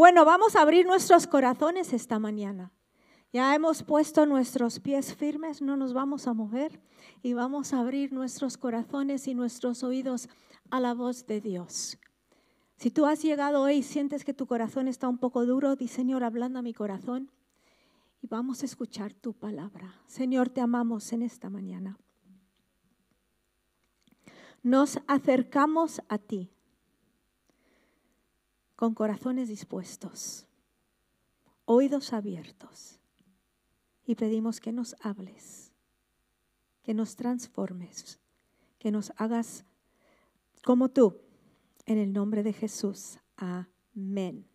Bueno, vamos a abrir nuestros corazones esta mañana. Ya hemos puesto nuestros pies firmes, no nos vamos a mover y vamos a abrir nuestros corazones y nuestros oídos a la voz de Dios. Si tú has llegado hoy y sientes que tu corazón está un poco duro, di Señor, hablando a mi corazón y vamos a escuchar tu palabra. Señor, te amamos en esta mañana. Nos acercamos a ti con corazones dispuestos, oídos abiertos y pedimos que nos hables, que nos transformes, que nos hagas como tú, en el nombre de Jesús. Amén.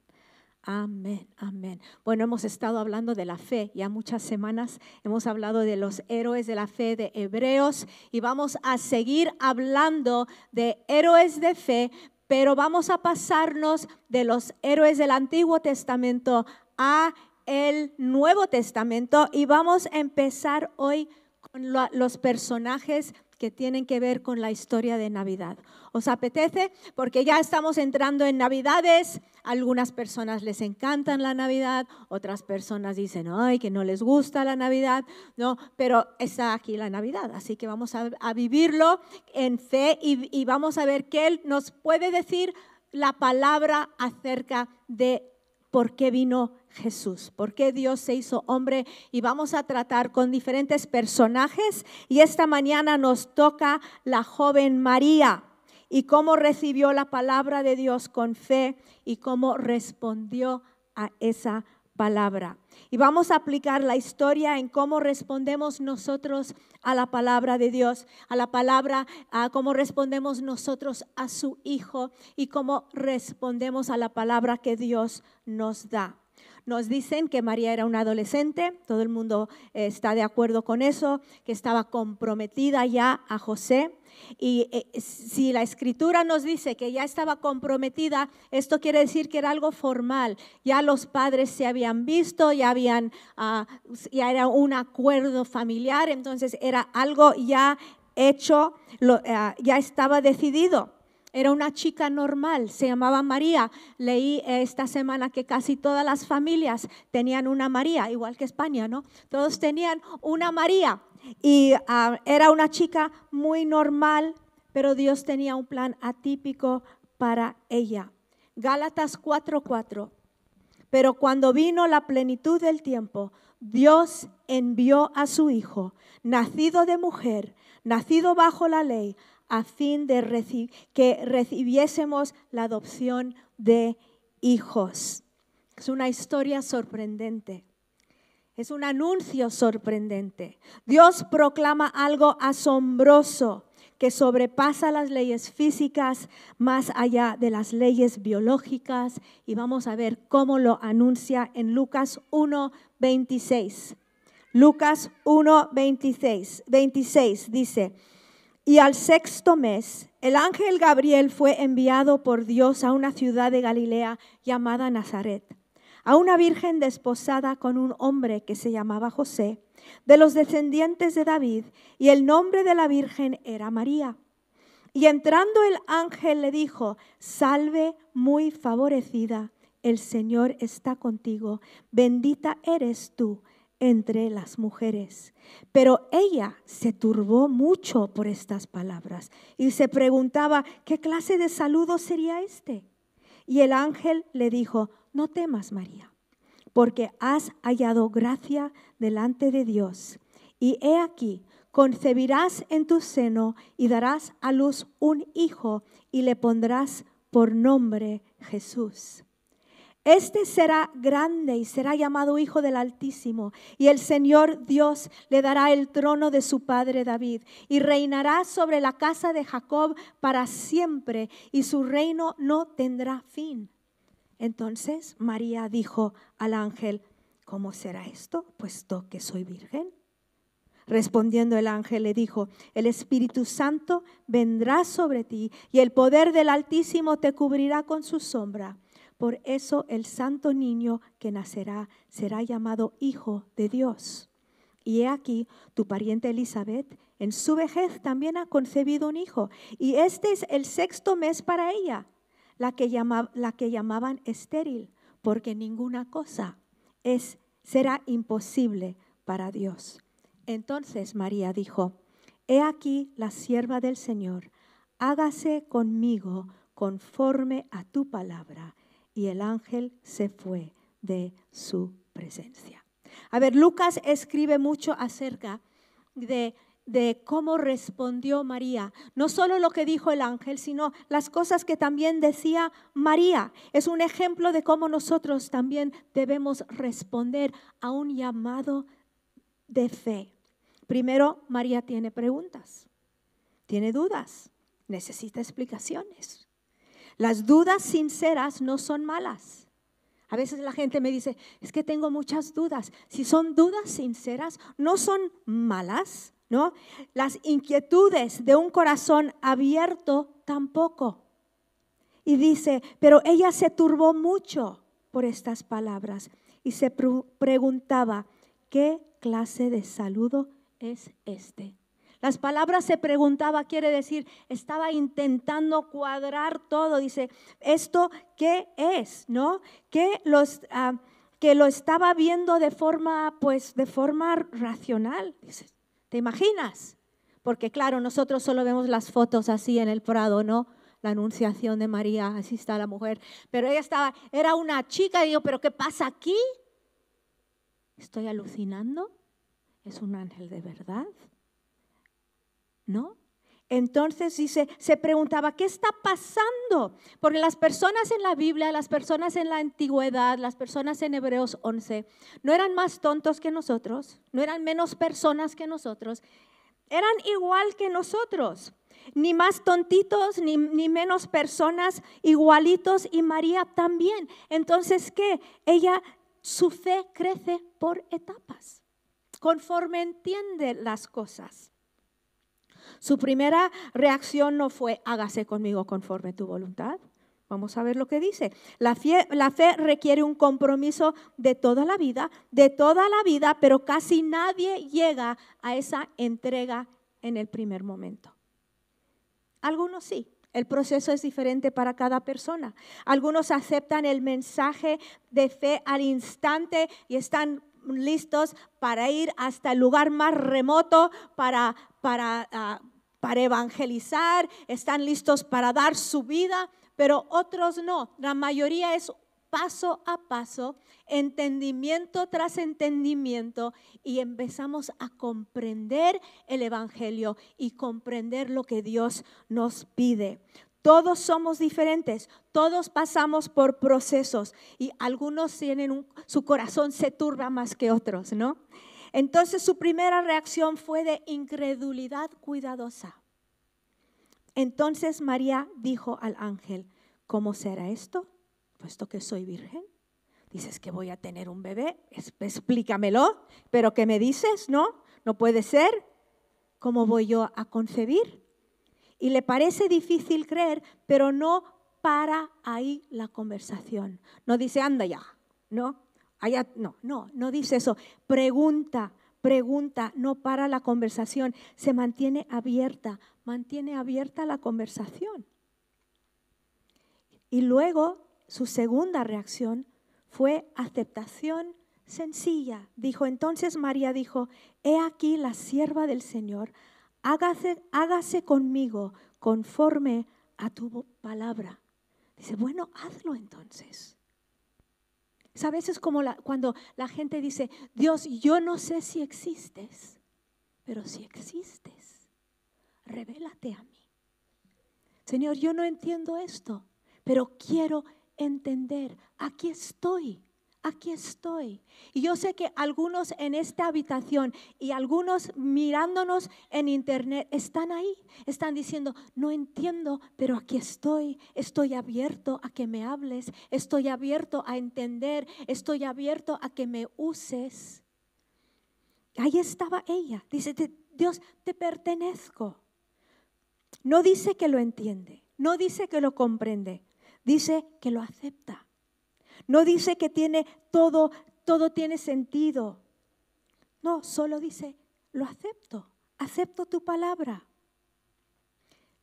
Amén, amén. Bueno, hemos estado hablando de la fe, ya muchas semanas hemos hablado de los héroes de la fe de Hebreos y vamos a seguir hablando de héroes de fe, pero vamos a pasarnos de los héroes del Antiguo Testamento a el Nuevo Testamento y vamos a empezar hoy los personajes que tienen que ver con la historia de Navidad. ¿Os apetece? Porque ya estamos entrando en Navidades. Algunas personas les encantan la Navidad, otras personas dicen, ay, que no les gusta la Navidad, no, pero está aquí la Navidad, así que vamos a, vivirlo en fe y, y vamos a ver qué nos puede decir la palabra acerca de por qué vino Jesús, por qué Dios se hizo hombre y vamos a tratar con diferentes personajes y esta mañana nos toca la joven María y cómo recibió la palabra de Dios con fe y cómo respondió a esa palabra. Y vamos a aplicar la historia en cómo respondemos nosotros a la palabra de Dios, a la palabra, a cómo respondemos nosotros a su Hijo y cómo respondemos a la palabra que Dios nos da. Nos dicen que María era una adolescente, todo el mundo eh, está de acuerdo con eso, que estaba comprometida ya a José. Y eh, si la escritura nos dice que ya estaba comprometida, esto quiere decir que era algo formal. Ya los padres se habían visto, ya, habían, ah, ya era un acuerdo familiar, entonces era algo ya hecho, ah, ya estaba decidido. Era una chica normal, se llamaba María. Leí esta semana que casi todas las familias tenían una María, igual que España, ¿no? Todos tenían una María. Y ah, era una chica muy normal, pero Dios tenía un plan atípico para ella. Gálatas 4:4. Pero cuando vino la plenitud del tiempo, Dios envió a su Hijo, nacido de mujer, nacido bajo la ley, a fin de que recibiésemos la adopción de hijos. Es una historia sorprendente. Es un anuncio sorprendente. Dios proclama algo asombroso que sobrepasa las leyes físicas más allá de las leyes biológicas y vamos a ver cómo lo anuncia en Lucas 1, 26. Lucas 1, 26, 26 dice, y al sexto mes, el ángel Gabriel fue enviado por Dios a una ciudad de Galilea llamada Nazaret, a una virgen desposada con un hombre que se llamaba José, de los descendientes de David, y el nombre de la virgen era María. Y entrando el ángel le dijo, salve muy favorecida, el Señor está contigo, bendita eres tú entre las mujeres. Pero ella se turbó mucho por estas palabras y se preguntaba, ¿qué clase de saludo sería este? Y el ángel le dijo, no temas, María, porque has hallado gracia delante de Dios. Y he aquí, concebirás en tu seno y darás a luz un hijo y le pondrás por nombre Jesús. Este será grande y será llamado Hijo del Altísimo, y el Señor Dios le dará el trono de su padre David, y reinará sobre la casa de Jacob para siempre, y su reino no tendrá fin. Entonces María dijo al ángel, ¿cómo será esto, puesto que soy virgen? Respondiendo el ángel le dijo, el Espíritu Santo vendrá sobre ti, y el poder del Altísimo te cubrirá con su sombra. Por eso el santo niño que nacerá será llamado Hijo de Dios. Y he aquí, tu pariente Elizabeth, en su vejez también ha concebido un hijo. Y este es el sexto mes para ella, la que, la que llamaban estéril, porque ninguna cosa es, será imposible para Dios. Entonces María dijo, He aquí la sierva del Señor, hágase conmigo conforme a tu palabra. Y el ángel se fue de su presencia. A ver, Lucas escribe mucho acerca de, de, cómo respondió María. No solo lo que dijo el ángel, sino las cosas que también decía María. Es un ejemplo de cómo nosotros también debemos responder a un llamado de fe. Primero, María tiene preguntas, tiene dudas, necesita explicaciones. Las dudas sinceras no son malas. A veces la gente me dice, es que tengo muchas dudas. Si son dudas sinceras, no son malas, ¿no? Las inquietudes de un corazón abierto tampoco. Y dice, pero ella se turbó mucho por estas palabras y se preguntaba, ¿qué clase de saludo es este? Las palabras se preguntaba, quiere decir, estaba intentando cuadrar todo. Dice, ¿esto qué es? ¿No? Que, los, ah, que lo estaba viendo de forma, pues, de forma racional. Dice, ¿te imaginas? Porque claro, nosotros solo vemos las fotos así en el Prado, ¿no? La anunciación de María, así está la mujer. Pero ella estaba, era una chica y digo, ¿pero qué pasa aquí? ¿Estoy alucinando? ¿Es un ángel de verdad? ¿No? Entonces dice, se preguntaba, ¿qué está pasando? Porque las personas en la Biblia, las personas en la antigüedad, las personas en Hebreos 11, no eran más tontos que nosotros, no eran menos personas que nosotros, eran igual que nosotros, ni más tontitos, ni, ni menos personas, igualitos, y María también. Entonces, ¿qué? Ella, su fe crece por etapas, conforme entiende las cosas. Su primera reacción no fue, hágase conmigo conforme tu voluntad. Vamos a ver lo que dice. La fe, la fe, requiere un compromiso de toda la vida, de toda la vida, pero casi nadie llega a esa entrega en el primer momento. Algunos sí. El proceso es diferente para cada persona. Algunos aceptan el mensaje de fe al instante y están listos para ir hasta el lugar más remoto, para, para, ah, para evangelizar, están listos para dar su vida, pero otros no. La mayoría es paso a paso, entendimiento tras entendimiento, y empezamos a comprender el Evangelio y comprender lo que Dios nos pide. Todos somos diferentes, todos pasamos por procesos y algunos tienen su corazón se turba más que otros, ¿no? Entonces su primera reacción fue de incredulidad cuidadosa. Entonces María dijo al ángel, ¿cómo será esto? Puesto que soy virgen. Dices que voy a tener un bebé, explícamelo, pero ¿qué me dices? No, no puede ser. ¿Cómo voy yo a concebir? Y le parece difícil creer, pero no para ahí la conversación. No dice, anda ya, no, allá, no, no, no dice eso. Pregunta, pregunta, no para la conversación, se mantiene abierta, mantiene abierta la conversación. Y luego su segunda reacción fue aceptación sencilla. Dijo, entonces María dijo, he aquí la sierva del Señor, hágase, conmigo conforme a tu palabra. Dice, bueno, hazlo entonces. ¿Sabes? Es como cuando la gente dice, Dios, yo no sé si existes, pero si existes, revélate a mí. Señor, yo no entiendo esto, pero quiero entender. Aquí estoy aquí estoy. Y yo sé que algunos en esta habitación y algunos mirándonos en internet están ahí, están diciendo, no entiendo, pero aquí estoy, estoy abierto a que me hables, estoy abierto a entender, estoy abierto a que me uses. Ahí estaba ella, dice, Dios, te pertenezco. No dice que lo entiende, no dice que lo comprende, dice que lo acepta. No dice que tiene todo, todo tiene sentido. No, solo dice, lo acepto, acepto tu palabra.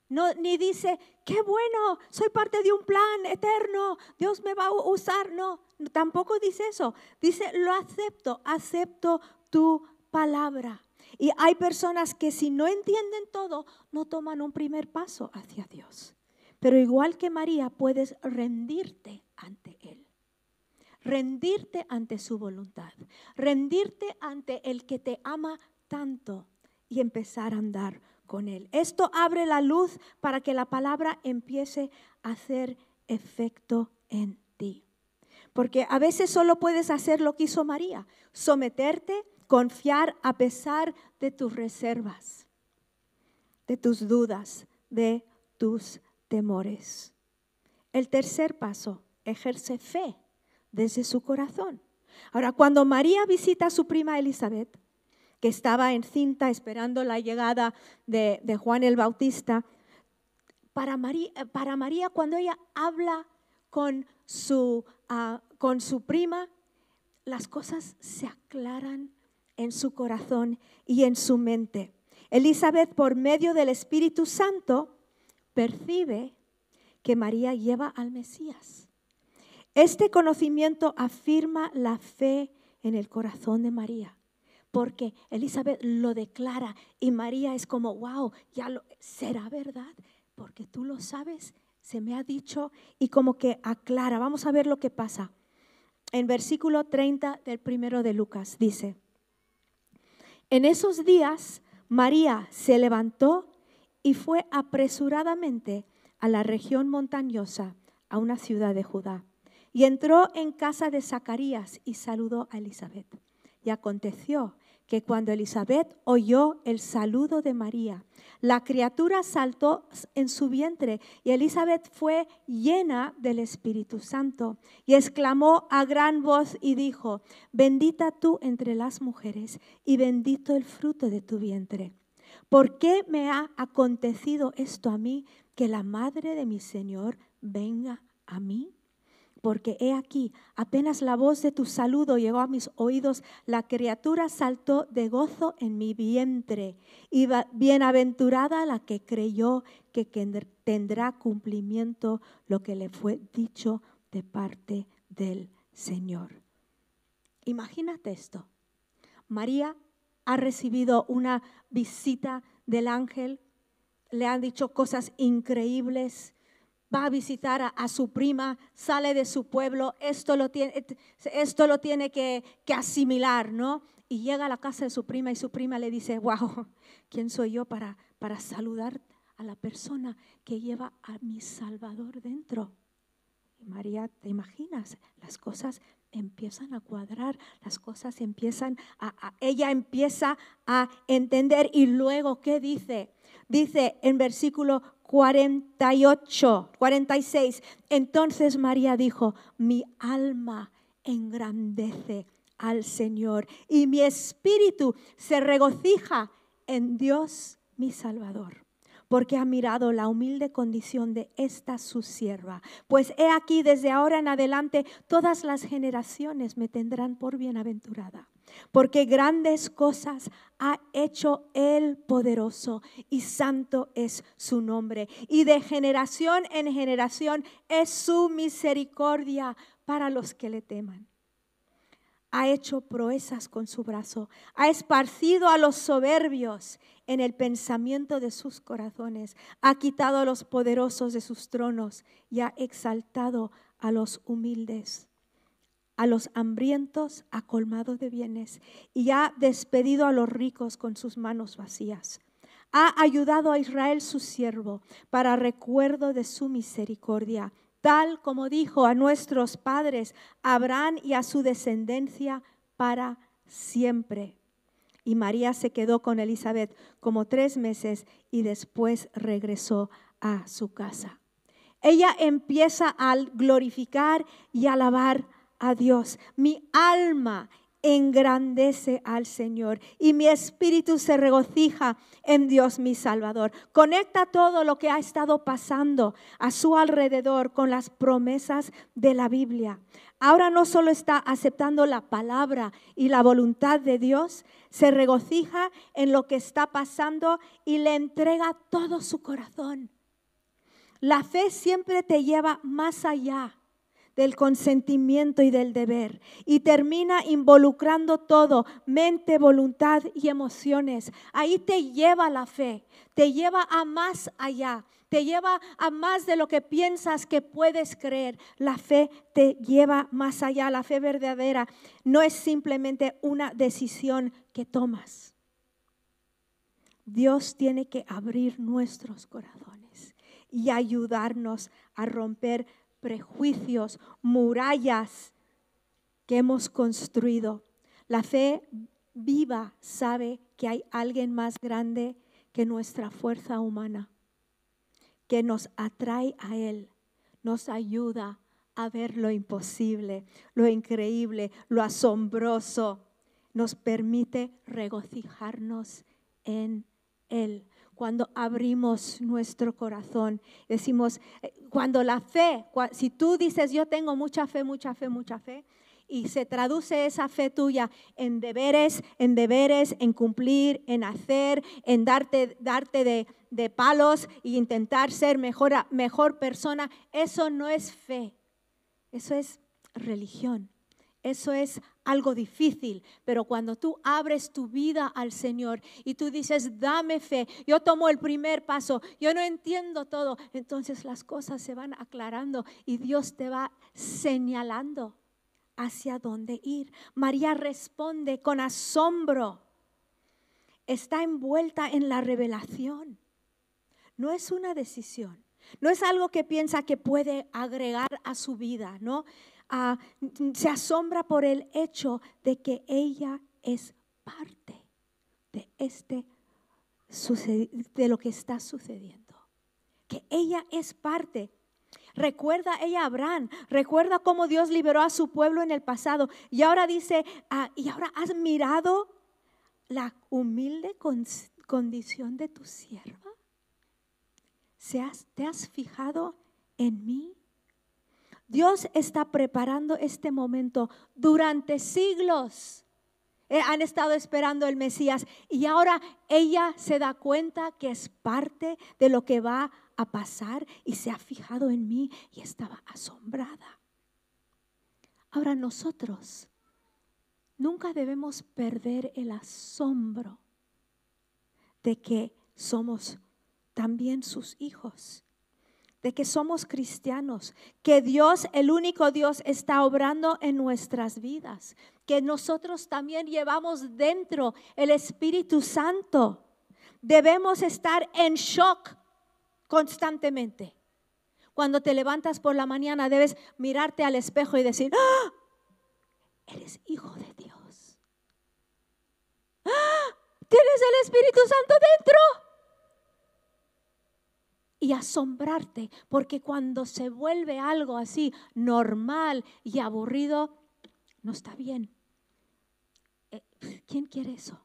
No, ni dice, qué bueno, soy parte de un plan eterno, Dios me va a usar. No, tampoco dice eso. Dice, lo acepto, acepto tu palabra. Y hay personas que si no entienden todo, no toman un primer paso hacia Dios. Pero igual que María, puedes rendirte ante Él. Rendirte ante su voluntad. Rendirte ante el que te ama tanto y empezar a andar con Él. Esto abre la luz para que la palabra empiece a hacer efecto en ti. Porque a veces solo puedes hacer lo que hizo María, someterte, confiar a pesar de tus reservas, de tus dudas, de tus temores. El tercer paso, ejerce fe desde su corazón. Ahora, cuando María visita a su prima Elizabeth, que estaba encinta esperando la llegada de, Juan el Bautista, para María, para María, cuando ella habla con su, ah, con su prima, las cosas se aclaran en su corazón y en su mente. Elizabeth, por medio del Espíritu Santo, percibe que María lleva al Mesías. Este conocimiento afirma la fe en el corazón de María porque Elizabeth lo declara y María es como, wow, ya lo, será verdad, porque tú lo sabes, se me ha dicho y como que aclara. Vamos a ver lo que pasa. En versículo 30 del primero de Lucas dice, en esos días María se levantó y fue apresuradamente a la región montañosa, a una ciudad de Judá, y entró en casa de Zacarías y saludó a Elizabeth. Y aconteció que cuando Elizabeth oyó el saludo de María, la criatura saltó en su vientre y Elizabeth fue llena del Espíritu Santo y exclamó a gran voz y dijo, bendita tú entre las mujeres y bendito el fruto de tu vientre. ¿Por qué me ha acontecido esto a mí, que la madre de mi Señor venga a mí? Porque he aquí, apenas la voz de tu saludo llegó a mis oídos, la criatura saltó de gozo en mi vientre. Y bienaventurada la que creyó que tendrá cumplimiento lo que le fue dicho de parte del Señor. Imagínate esto. María ha recibido una visita del ángel, le han dicho cosas increíbles va a visitar a, su prima, sale de su pueblo, esto lo tiene, esto lo tiene que, que asimilar, ¿no? Y llega a la casa de su prima y su prima le dice, wow, ¿quién soy yo para, para saludar a la persona que lleva a mi Salvador dentro? Y María, ¿te imaginas? Las cosas empiezan a cuadrar, las cosas empiezan a, ella empieza a entender y luego, ¿qué dice? Dice en versículo 48, 46. Entonces María dijo, mi alma engrandece al Señor y mi espíritu se regocija en Dios mi Salvador, porque ha mirado la humilde condición de esta su sierva. Pues he aquí, desde ahora en adelante, todas las generaciones me tendrán por bienaventurada porque grandes cosas ha hecho el poderoso y santo es su nombre. Y de generación en generación es su misericordia para los que le teman. Ha hecho proezas con su brazo, ha esparcido a los soberbios en el pensamiento de sus corazones, ha quitado a los poderosos de sus tronos y ha exaltado a los humildes a los hambrientos ha colmado de bienes y ha despedido a los ricos con sus manos vacías. Ha ayudado a Israel su siervo para recuerdo de su misericordia, tal como dijo a nuestros padres, Abraham y a su descendencia para siempre. Y María se quedó con Elizabeth como tres meses y después regresó a su casa. Ella empieza a glorificar y alabar a Dios. Mi alma engrandece al Señor y mi espíritu se regocija en Dios mi Salvador. Conecta todo lo que ha estado pasando a su alrededor con las promesas de la Biblia. Ahora no solo está aceptando la palabra y la voluntad de Dios, se regocija en lo que está pasando y le entrega todo su corazón. La fe siempre te lleva más allá del consentimiento y del deber. Y termina involucrando todo, mente, voluntad y emociones. Ahí te lleva la fe, te lleva a más allá, te lleva a más de lo que piensas que puedes creer. La fe te lleva más allá. La fe verdadera no es simplemente una decisión que tomas. Dios tiene que abrir nuestros corazones y ayudarnos a romper prejuicios, murallas que hemos construido. La fe viva sabe que hay alguien más grande que nuestra fuerza humana, que nos atrae a Él, nos ayuda a ver lo imposible, lo increíble, lo asombroso, nos permite regocijarnos en Él cuando abrimos nuestro corazón. Decimos, cuando la fe, si tú dices, yo tengo mucha fe, mucha fe, mucha fe, y se traduce esa fe tuya en deberes, en deberes, en cumplir, en hacer, en darte, darte de, de palos e intentar ser mejor, mejor persona, eso no es fe, eso es religión. Eso es algo difícil, pero cuando tú abres tu vida al Señor y tú dices, dame fe, yo tomo el primer paso, yo no entiendo todo, entonces las cosas se van aclarando y Dios te va señalando hacia dónde ir. María responde con asombro, está envuelta en la revelación, no es una decisión. No es algo que piensa que puede agregar a su vida, ¿no? Se asombra por el hecho de que ella es parte de este de lo que está sucediendo. Que ella es parte. Recuerda ella a Abraham, recuerda cómo Dios liberó a su pueblo en el pasado. Y ahora dice, ah, y ahora has mirado la humilde condición de tu sierva. ¿Te has fijado en mí? Dios está preparando este momento durante siglos. Eh, han estado esperando el Mesías y ahora ella se da cuenta que es parte de lo que va a pasar y se ha fijado en mí y estaba asombrada. Ahora nosotros nunca debemos perder el asombro de que somos también sus hijos de que somos cristianos, que Dios, el único Dios, está obrando en nuestras vidas, que nosotros también llevamos dentro el Espíritu Santo. Debemos estar en shock constantemente. Cuando te levantas por la mañana debes mirarte al espejo y decir, ¡Ah! eres hijo de Dios. ¡Ah! Tienes el Espíritu Santo dentro y asombrarte, porque cuando se vuelve algo así normal y aburrido, no está bien. Eh, ¿Quién quiere eso?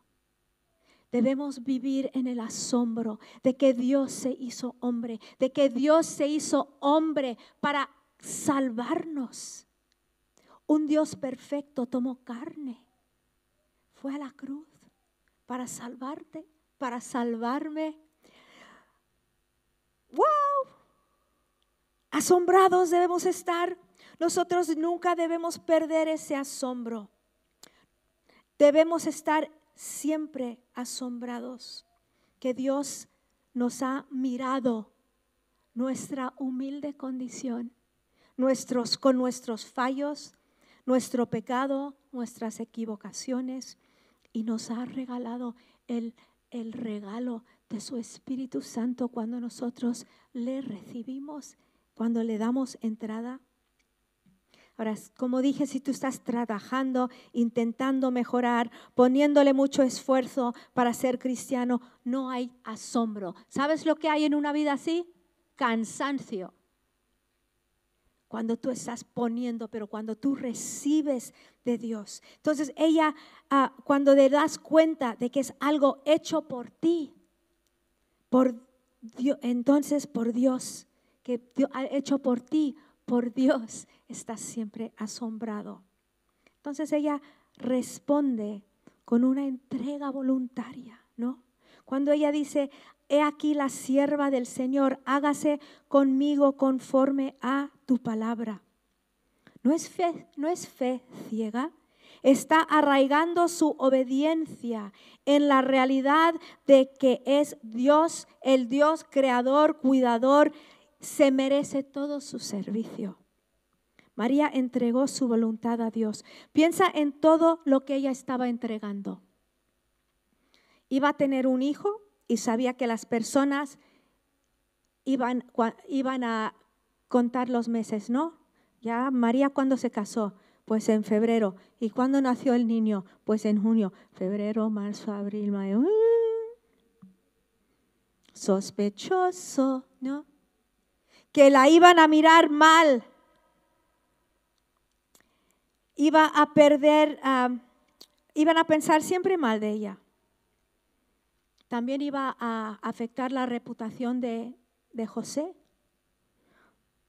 Debemos vivir en el asombro de que Dios se hizo hombre, de que Dios se hizo hombre para salvarnos. Un Dios perfecto tomó carne, fue a la cruz para salvarte, para salvarme ¡Wow! Asombrados debemos estar. Nosotros nunca debemos perder ese asombro. Debemos estar siempre asombrados que Dios nos ha mirado nuestra humilde condición, nuestros con nuestros fallos, nuestro pecado, nuestras equivocaciones y nos ha regalado el, el regalo de su Espíritu Santo cuando nosotros le recibimos, cuando le damos entrada. Ahora, como dije, si tú estás trabajando, intentando mejorar, poniéndole mucho esfuerzo para ser cristiano, no hay asombro. ¿Sabes lo que hay en una vida así? Cansancio. Cuando tú estás poniendo, pero cuando tú recibes de Dios. Entonces ella, ah, cuando te das cuenta de que es algo hecho por ti, por Dios, entonces por Dios, que ha hecho por ti, por Dios, estás siempre asombrado. Entonces ella responde con una entrega voluntaria, ¿no? Cuando ella dice, he aquí la sierva del Señor, hágase conmigo conforme a tu palabra. No es fe, no es fe ciega. Está arraigando su obediencia en la realidad de que es Dios, el Dios creador, cuidador, se merece todo su servicio. María entregó su voluntad a Dios. Piensa en todo lo que ella estaba entregando. Iba a tener un hijo y sabía que las personas iban, iban a contar los meses, ¿no? Ya María cuando se casó, pues en febrero. ¿Y cuándo nació el niño? Pues en junio. Febrero, marzo, abril, mayo. Sospechoso, ¿no? Que la iban a mirar mal iba a perder, iban a pensar siempre mal de ella. También iba a afectar la reputación de, de José.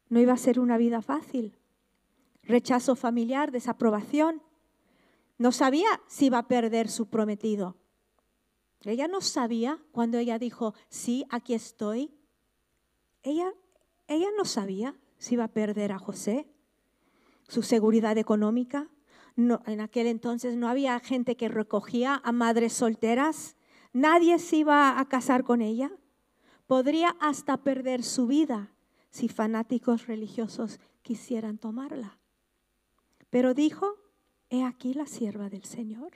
No iba a ser una vida fácil. Rechazo familiar, desaprobación. No sabía si iba a perder su prometido. Ella no sabía cuando ella dijo, sí, aquí estoy. Ella, ella no sabía si iba a perder a José su seguridad económica. No, en aquel entonces no había gente que recogía a madres solteras. Nadie se iba a casar con ella. Podría hasta perder su vida si fanáticos religiosos quisieran tomarla. Pero dijo, he aquí la sierva del Señor.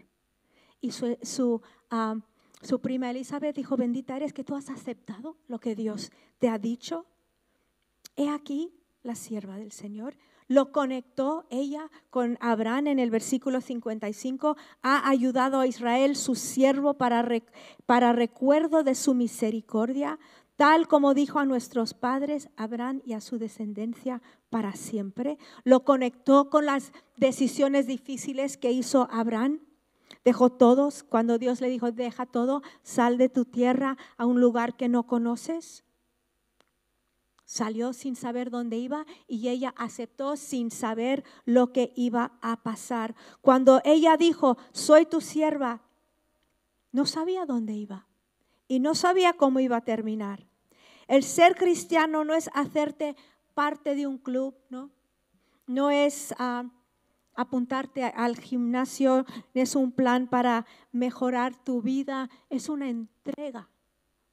Y su, su, ah, su prima Elizabeth dijo, bendita eres que tú has aceptado lo que Dios te ha dicho. He aquí la sierva del Señor. Lo conectó ella con Abraham en el versículo 55. Ha ayudado a Israel, su siervo, para, para recuerdo de su misericordia, tal como dijo a nuestros padres, Abraham y a su descendencia para siempre. Lo conectó con las decisiones difíciles que hizo Abraham. Dejó todos, cuando Dios le dijo, deja todo, sal de tu tierra a un lugar que no conoces. Salió sin saber dónde iba y ella aceptó sin saber lo que iba a pasar. Cuando ella dijo, soy tu sierva, no sabía dónde iba y no sabía cómo iba a terminar. El ser cristiano no es hacerte parte de un club, ¿no? No es ah, apuntarte al gimnasio, es un plan para mejorar tu vida, es una entrega,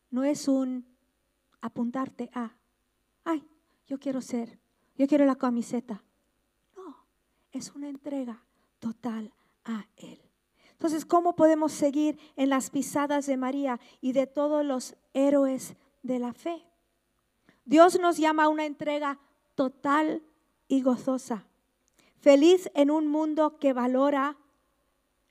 no es un apuntarte a ay, yo quiero ser, yo quiero la camiseta. No, es una entrega total a Él. Entonces, ¿cómo podemos seguir en las pisadas de María y de todos los héroes de la fe? Dios nos llama a una entrega total y gozosa. Feliz en un mundo que valora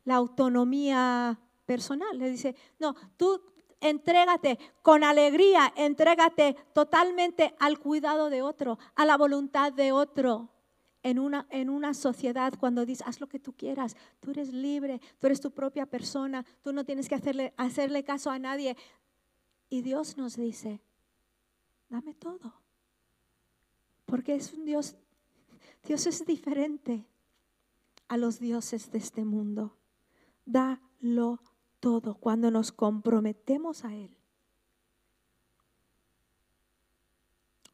la autonomía personal. Le dice, no, tú entrégate con alegría, entrégate totalmente al cuidado de otro, a la voluntad de otro. En una, en una sociedad cuando dices, haz lo que tú quieras, tú eres libre, tú eres tu propia persona, tú no tienes que hacerle, hacerle caso a nadie. Y Dios nos dice, dame todo. Porque es un Dios, Dios es diferente a los dioses de este mundo. Dalo todo cuando nos comprometemos a Él.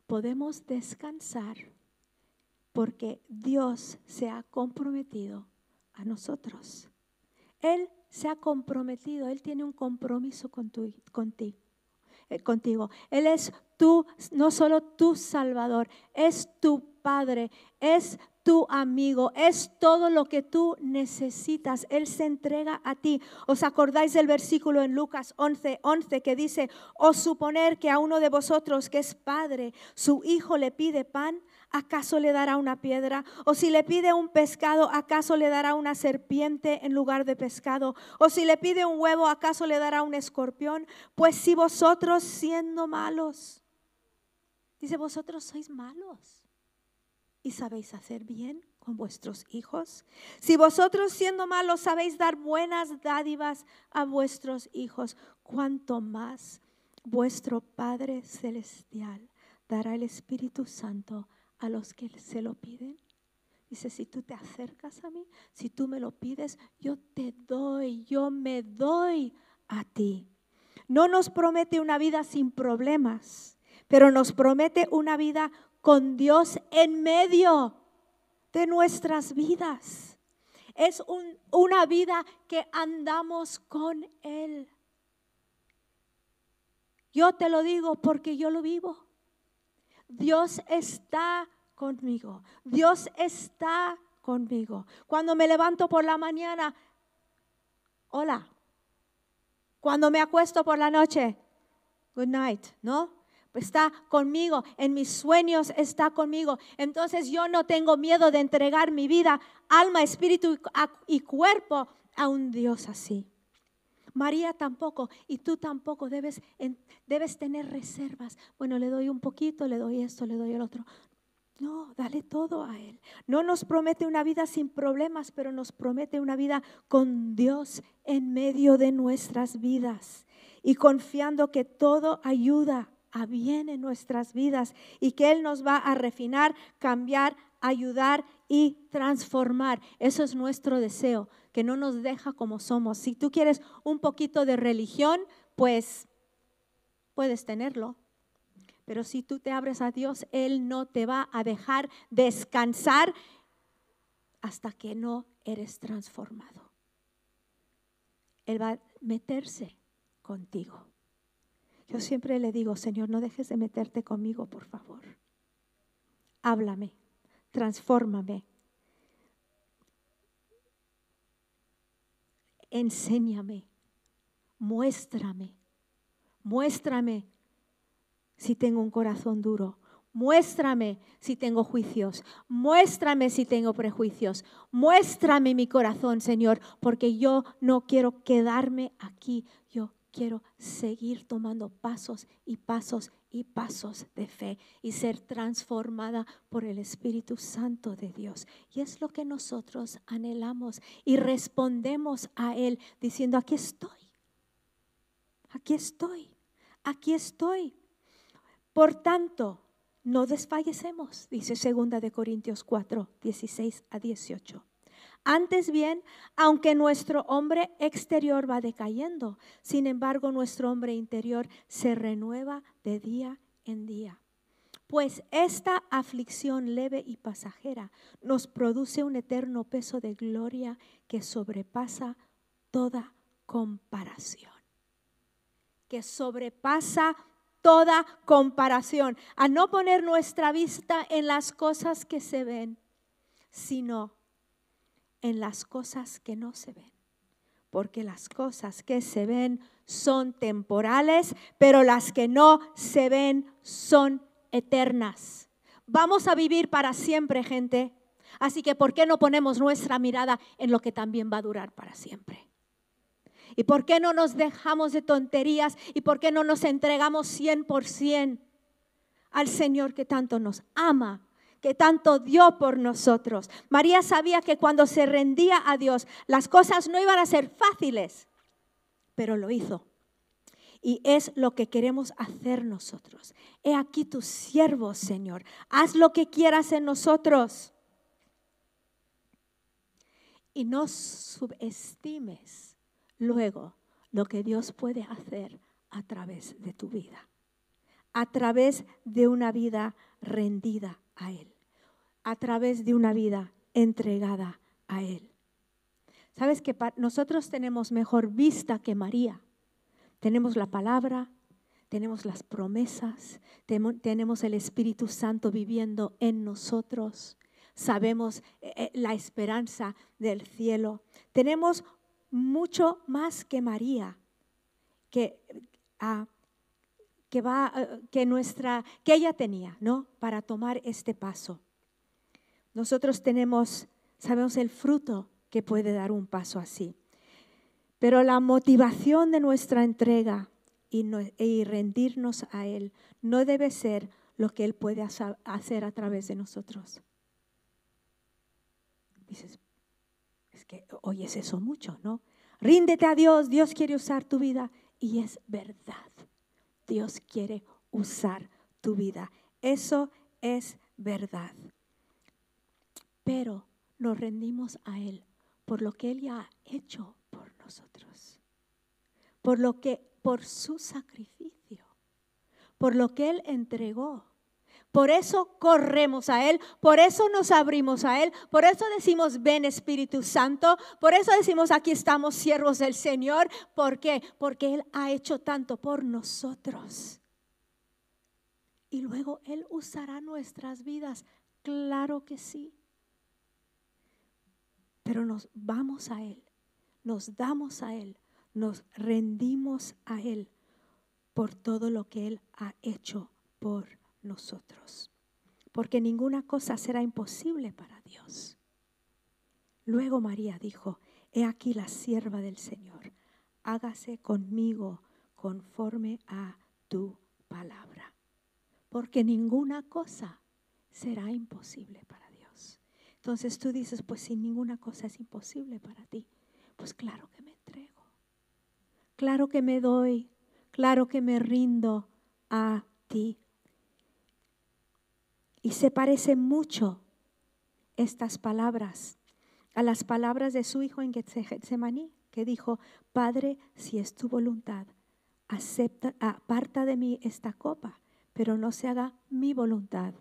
Podemos descansar porque Dios se ha comprometido a nosotros. Él se ha comprometido, Él tiene un compromiso con tu, contigo, eh, contigo. Él es tú, no solo tu Salvador, es tu Padre, es tu amigo, es todo lo que tú necesitas. Él se entrega a ti. ¿Os acordáis del versículo en Lucas 11, 11 que dice, o suponer que a uno de vosotros que es padre, su hijo le pide pan, ¿acaso le dará una piedra? O si le pide un pescado, ¿acaso le dará una serpiente en lugar de pescado? O si le pide un huevo, ¿acaso le dará un escorpión? Pues si vosotros siendo malos, dice, vosotros sois malos y sabéis hacer bien con vuestros hijos? Si vosotros siendo malos sabéis dar buenas dádivas a vuestros hijos, cuánto más vuestro Padre Celestial dará el Espíritu Santo a los que se lo piden. Dice, si tú te acercas a mí, si tú me lo pides, yo te doy, yo me doy a ti. No nos promete una vida sin problemas, pero nos promete una vida con Dios en medio de nuestras vidas. Es una vida que andamos con Él. Yo te lo digo porque yo lo vivo. Dios está conmigo. Dios está conmigo. Cuando me levanto por la mañana, hola. Cuando me acuesto por la noche, good night, ¿no? Está conmigo, en mis sueños está conmigo. Entonces yo no tengo miedo de entregar mi vida, alma, espíritu y cuerpo a un Dios así. María tampoco y tú tampoco debes, debes tener reservas. Bueno, le doy un poquito, le doy esto, le doy el otro. No, dale todo a Él. No nos promete una vida sin problemas, pero nos promete una vida con Dios en medio de nuestras vidas y confiando que todo ayuda a bien en nuestras vidas y que Él nos va a refinar, cambiar, ayudar y transformar. Eso es nuestro deseo, que no nos deja como somos. Si tú quieres un poquito de religión, pues puedes tenerlo pero si tú te abres a Dios, Él no te va a dejar descansar hasta que no eres transformado. Él va a meterse contigo. Yo siempre le digo, Señor, no dejes de meterte conmigo, por favor. Háblame, transfórmame. Enséñame, muéstrame, muéstrame si tengo un corazón duro. Muéstrame si tengo juicios. Muéstrame si tengo prejuicios. Muéstrame mi corazón, Señor, porque yo no quiero quedarme aquí. Yo quiero seguir tomando pasos y pasos y pasos de fe y ser transformada por el Espíritu Santo de Dios. Y es lo que nosotros anhelamos y respondemos a Él diciendo, aquí estoy, aquí estoy, aquí estoy. Por tanto, no desfallecemos, dice 2 de Corintios 4, 16 a 18. Antes bien, aunque nuestro hombre exterior va decayendo, sin embargo nuestro hombre interior se renueva de día en día. Pues esta aflicción leve y pasajera nos produce un eterno peso de gloria que sobrepasa toda comparación. Que sobrepasa toda comparación, a no poner nuestra vista en las cosas que se ven, sino en las cosas que no se ven. Porque las cosas que se ven son temporales, pero las que no se ven son eternas. Vamos a vivir para siempre, gente. Así que, ¿por qué no ponemos nuestra mirada en lo que también va a durar para siempre? ¿Y por qué no nos dejamos de tonterías? ¿Y por qué no nos entregamos 100% al Señor que tanto nos ama? que tanto dio por nosotros. María sabía que cuando se rendía a Dios, las cosas no iban a ser fáciles, pero lo hizo. Y es lo que queremos hacer nosotros. He aquí tu siervo, Señor. Haz lo que quieras en nosotros. Y no subestimes luego lo que Dios puede hacer a través de tu vida, a través de una vida rendida a Él, a través de una vida entregada a Él. Sabes que nosotros tenemos mejor vista que María. Tenemos la palabra, tenemos las promesas, tenemos el Espíritu Santo viviendo en nosotros, sabemos eh, eh, la esperanza del cielo, tenemos mucho más que María, que, ah, que, va, ah, que, nuestra, que ella tenía, ¿no? Para tomar este paso. Nosotros tenemos, sabemos el fruto que puede dar un paso así. Pero la motivación de nuestra entrega y, rendirnos a Él no debe ser lo que Él puede hacer a través de nosotros. Dices, que oyes eso mucho, ¿no? Ríndete a Dios, Dios quiere usar tu vida y es verdad. Dios quiere usar tu vida. Eso es verdad. Pero nos rendimos a Él por lo que Él ya ha hecho por nosotros. Por lo que, por su sacrificio, por lo que Él entregó, Por eso corremos a Él, por eso nos abrimos a Él, por eso decimos, ven Espíritu Santo, por eso decimos, aquí estamos siervos del Señor. ¿Por qué? Porque Él ha hecho tanto por nosotros. Y luego Él usará nuestras vidas. Claro que sí. Pero nos vamos a Él, nos damos a Él, nos rendimos a Él por todo lo que Él ha hecho por nosotros. Porque ninguna cosa será imposible para Dios. Luego María dijo, He aquí la sierva del Señor, hágase conmigo conforme a tu palabra. Porque ninguna cosa será imposible para Dios. Entonces tú dices, pues si ninguna cosa es imposible para ti, pues claro que me entrego. Claro que me doy claro que me rindo a ti. Y se parece mucho estas palabras a las palabras de su hijo en Getsemaní, que dijo, Padre, si es tu voluntad, acepta, aparta de mí esta copa, pero no se haga mi voluntad,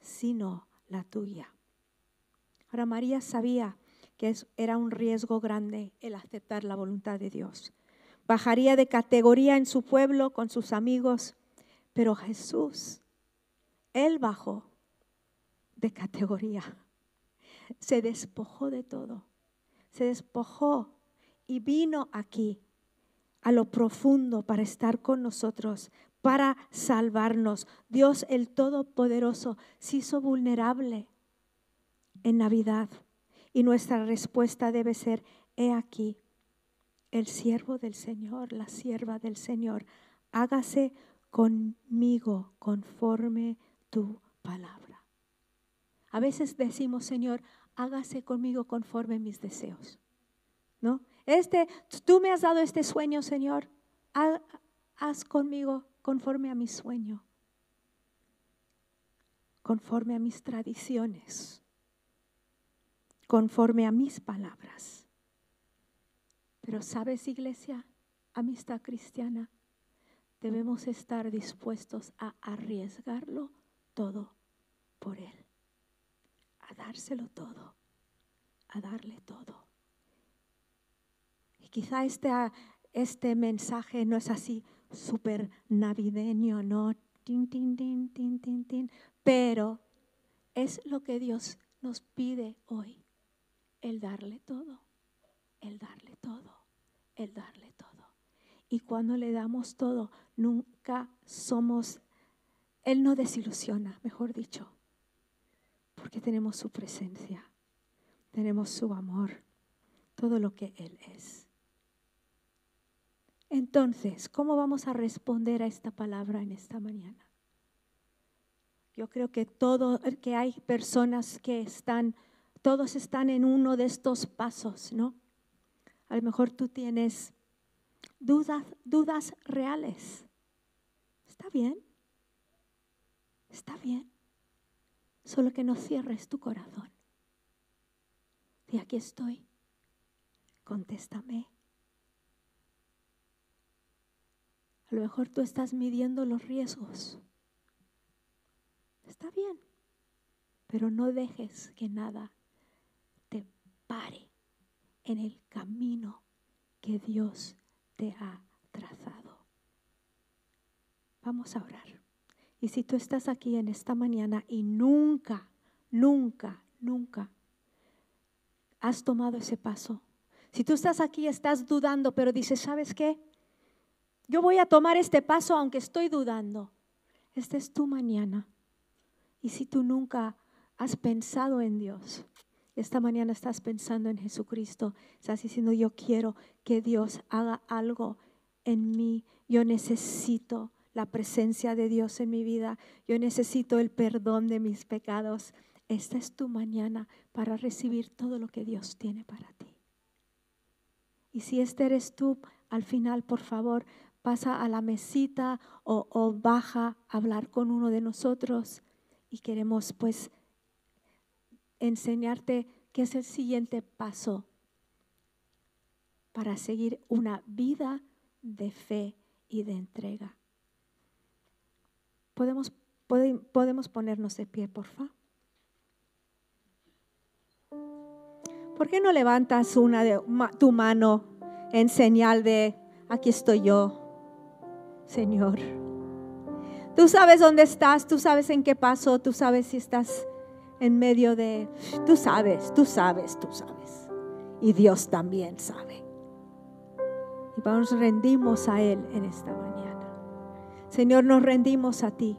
sino la tuya. Ahora María sabía que era un riesgo grande el aceptar la voluntad de Dios bajaría de categoría en su pueblo con sus amigos, pero Jesús, Él bajó de categoría, se despojó de todo, se despojó y vino aquí a lo profundo para estar con nosotros, para salvarnos. Dios el Todopoderoso se hizo vulnerable en Navidad y nuestra respuesta debe ser, he aquí, el siervo del Señor, la sierva del Señor, hágase conmigo conforme tu palabra. A veces decimos, Señor, hágase conmigo conforme mis deseos. ¿No? Este, tú me has dado este sueño, Señor, haz conmigo conforme a mi sueño, conforme a mis tradiciones, conforme a mis palabras. Pero sabes, iglesia, amistad cristiana, debemos estar dispuestos a arriesgarlo todo por Él, a dárselo todo, a darle todo. Y quizá este, este mensaje no es así súper navideño, no, tin, tin, tin, tin, tin, tin, pero es lo que Dios nos pide hoy, el darle todo, el darle todo el darle todo. Y cuando le damos todo, nunca somos, Él no desilusiona, mejor dicho, porque tenemos su presencia, tenemos su amor, todo lo que Él es. Entonces, ¿cómo vamos a responder a esta palabra en esta mañana? Yo creo que todo, que hay personas que están, todos están en uno de estos pasos, ¿no? A lo mejor tú tienes dudas, dudas reales. Está bien. Está bien. Solo que no cierres tu corazón. Y aquí estoy. Contéstame. A lo mejor tú estás midiendo los riesgos. Está bien. Pero no dejes que nada te pare en el camino que Dios te ha trazado. Vamos a orar. Y si tú estás aquí en esta mañana y nunca, nunca, nunca has tomado ese paso, si tú estás aquí estás dudando, pero dices, ¿sabes qué? Yo voy a tomar este paso aunque estoy dudando. Esta es tu mañana. Y si tú nunca has pensado en Dios, esta mañana estás pensando en Jesucristo, estás diciendo, yo quiero que Dios haga algo en mí, yo necesito la presencia de Dios en mi vida, yo necesito el perdón de mis pecados. Esta es tu mañana para recibir todo lo que Dios tiene para ti. Y si este eres tú, al final, por favor, pasa a la mesita o, baja a hablar con uno de nosotros y queremos pues enseñarte qué es el siguiente paso para seguir una vida de fe y de entrega. Podemos Podemos ponernos de pie, por favor. ¿Por qué no levantas una de, tu mano en señal de aquí estoy yo, Señor? Tú sabes dónde estás, tú sabes en qué paso, tú sabes si estás en medio de... Tú sabes, tú sabes, tú sabes. Y Dios también sabe. Y nos rendimos a Él en esta mañana. Señor, nos rendimos a ti.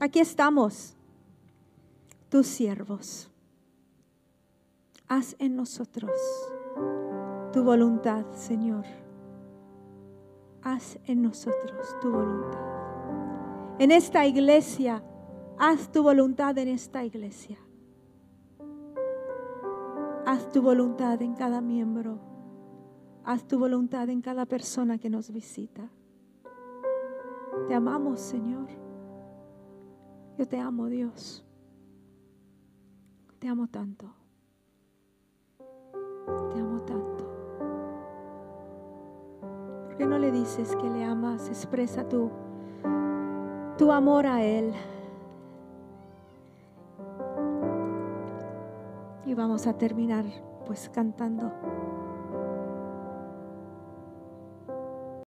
Aquí estamos, tus siervos. Haz en nosotros tu voluntad, Señor. Haz en nosotros tu voluntad. En esta iglesia, haz tu voluntad en esta iglesia. Haz tu voluntad en cada miembro. Haz tu voluntad en cada persona que nos visita. Te amamos, Señor. Yo te amo, Dios. Te amo tanto. Te amo tanto. ¿Por qué no le dices que le amas? Expresa tu, tu amor a Él. Y vamos a terminar pues cantando.